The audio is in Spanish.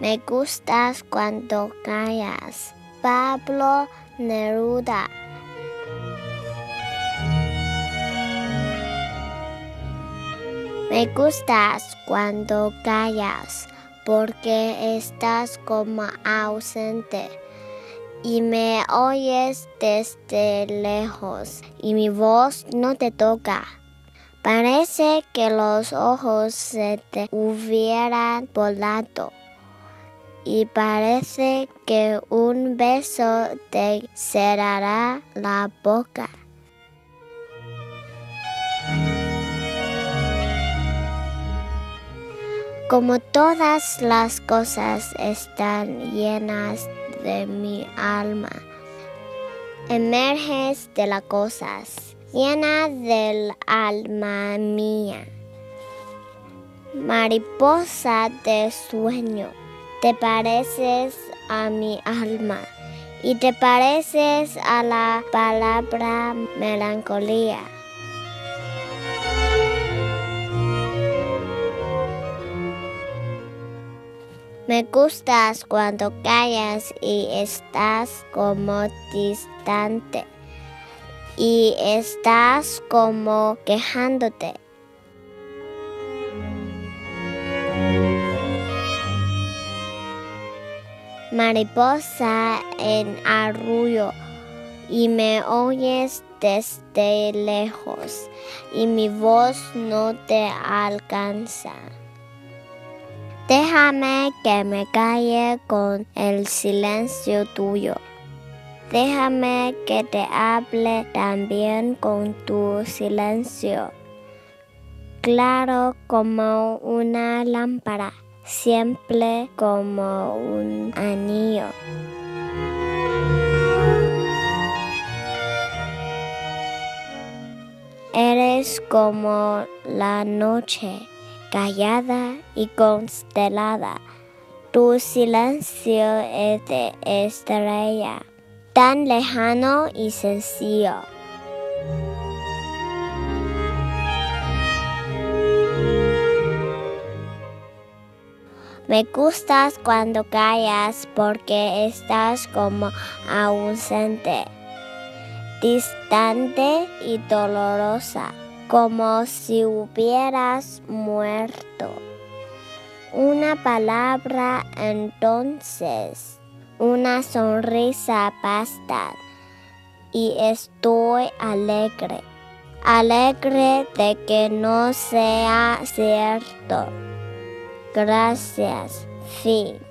Me gustas cuando callas. Pablo Neruda. Me gustas cuando callas porque estás como ausente y me oyes desde lejos y mi voz no te toca. Parece que los ojos se te hubieran volado y parece que un beso te cerrará la boca. Como todas las cosas están llenas de mi alma, emerges de las cosas, llena del alma mía. Mariposa de sueño, te pareces a mi alma y te pareces a la palabra melancolía. Me gustas cuando callas y estás como distante y estás como quejándote. Mariposa en arrullo y me oyes desde lejos y mi voz no te alcanza. Déjame que me calle con el silencio tuyo. Déjame que te hable también con tu silencio. Claro como una lámpara, simple como un anillo. Eres como la noche callada y constelada. Tu silencio es de estrella, tan lejano y sencillo. Me gustas cuando callas porque estás como ausente, distante y dolorosa como si hubieras muerto. Una palabra entonces, una sonrisa basta y estoy alegre, alegre de que no sea cierto. Gracias, fin.